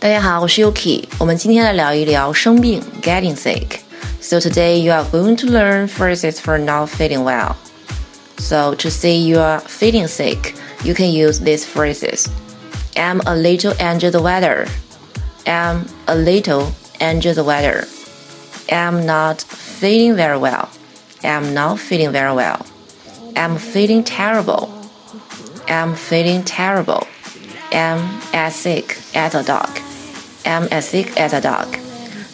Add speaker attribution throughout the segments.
Speaker 1: 大家好，我是 Yuki。我们今天来聊一聊生病 （getting sick）。So today you are going to learn phrases for not feeling well. So to say you are feeling sick, you can use these phrases. I'm a little under the weather. I'm a little under the weather. I'm not feeling very well. I'm not feeling very well. I'm feeling terrible. I'm feeling terrible. I'm as sick as a dog. I'm as sick as a dog.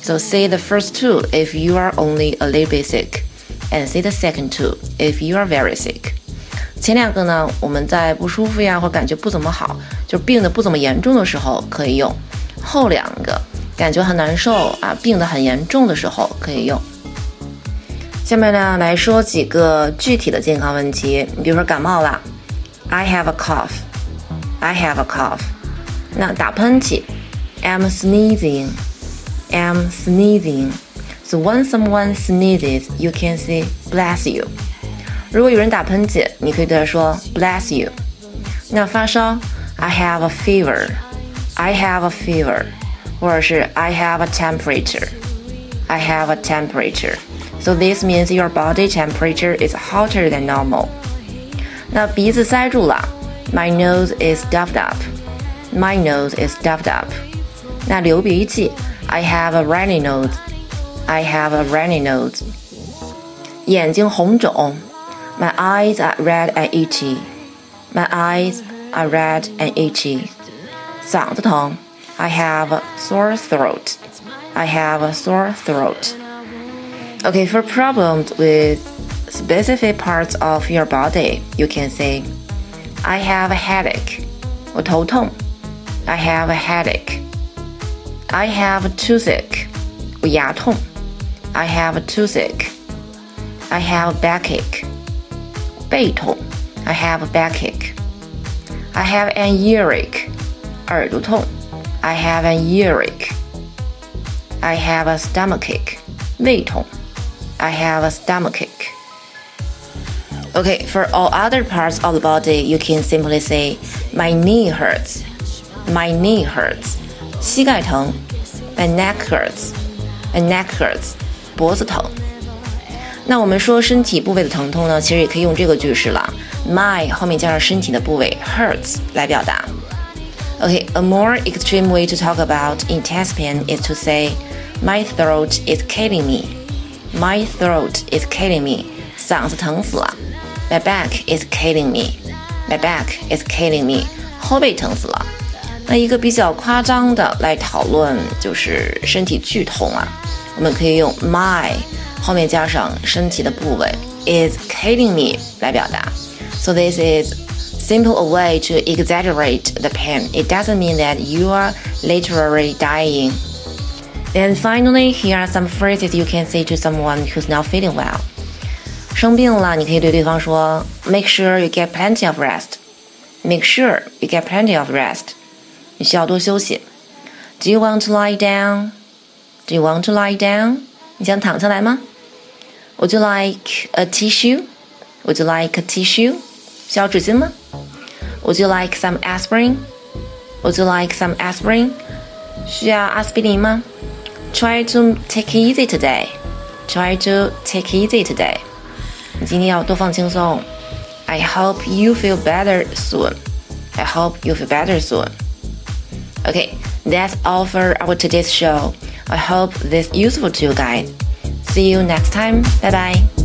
Speaker 1: So say the first two if you are only a little bit sick, and say the second two if you are very sick. 前两个呢，我们在不舒服呀或感觉不怎么好，就病的不怎么严重的时候可以用；后两个感觉很难受啊，病的很严重的时候可以用。下面呢来说几个具体的健康问题，你比如说感冒啦，I have a cough. I have a cough. 那打喷嚏 ，I'm sneezing. I'm sneezing. So when someone sneezes, you can say bless you. 如果有人打喷嚏，你可以对他说 bless you。那发烧，I have a fever. I have a fever. 或者是 I have a temperature. I have a temperature. So this means your body temperature is hotter than normal. 那鼻子塞住了，My nose is stuffed up. My nose is stuffed up. 那流鼻涕。I have a runny nose. I have a runny nose. 眼睛红肿。My eyes are red and itchy. My eyes are red and itchy. 嗓子疼。I have a sore throat. I have a sore throat. Okay, for problems with specific parts of your body, you can say, I have a headache. 我头痛。I have a headache. I have a toothache. 我牙痛。I have a toothache. I have a backache. 背痛。I have a backache. I have an earache. 耳朵痛。I have an earache. I have a stomachache. 胃痛。I have a stomachache. Okay, for all other parts of the body, you can simply say, My knee hurts. My knee hurts. 膝盖疼，my neck hurts，my neck hurts，脖子疼。那我们说身体部位的疼痛呢，其实也可以用这个句式了，my 后面加上身体的部位 hurts 来表达。Okay, a more extreme way to talk about intense pain is to say, my throat is killing me. My throat is killing me. 嗓子疼死了。My back is killing me. My back is killing me. 后背疼死了。 那一个比较夸张的来讨论就是身体剧痛啊，我们可以用 my 后面加上身体的部位 is killing me 来表达。So this is simple a way to exaggerate the pain. It doesn't mean that you are literally dying. And finally, here are some phrases you can say to someone who's not feeling well. 生病了，你可以对对方说，Make sure you get plenty of rest. Make sure you get plenty of rest. 你需要多休息。Do you want to lie down? Do you want to lie down? 你想躺下来吗？Would you like a tissue? Would you like a tissue? 需要纸巾吗？Would you like some aspirin? Would you like some aspirin? 需要阿司匹林吗？Try to take it easy today. Try to take it easy today. 你今天要多放轻松。I hope you feel better soon. I hope you feel better soon. Okay, that's all for our today's show. I hope this useful to you guys. See you next time. Bye bye.